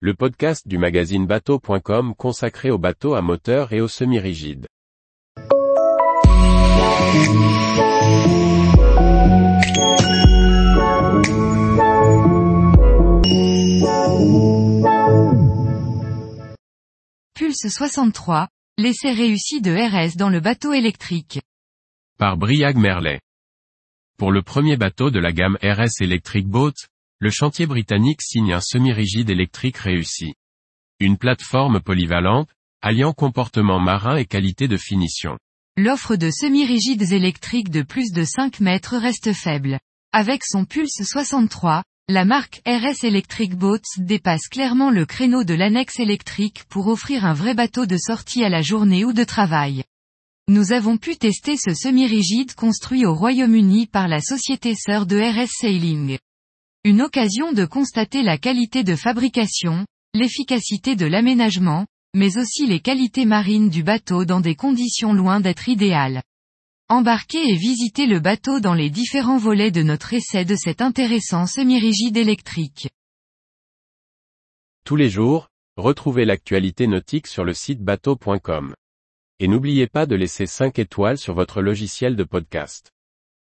le podcast du magazine bateau.com consacré aux bateaux à moteur et aux semi-rigides. Pulse 63, l'essai réussi de RS dans le bateau électrique. Par Briag Merlet. Pour le premier bateau de la gamme RS Electric Boat, le chantier britannique signe un semi-rigide électrique réussi. Une plateforme polyvalente, alliant comportement marin et qualité de finition. L'offre de semi-rigides électriques de plus de 5 mètres reste faible. Avec son Pulse 63, la marque RS Electric Boats dépasse clairement le créneau de l'annexe électrique pour offrir un vrai bateau de sortie à la journée ou de travail. Nous avons pu tester ce semi-rigide construit au Royaume-Uni par la société sœur de RS Sailing. Une occasion de constater la qualité de fabrication, l'efficacité de l'aménagement, mais aussi les qualités marines du bateau dans des conditions loin d'être idéales. Embarquez et visitez le bateau dans les différents volets de notre essai de cet intéressant semi-rigide électrique. Tous les jours, retrouvez l'actualité nautique sur le site bateau.com. Et n'oubliez pas de laisser 5 étoiles sur votre logiciel de podcast.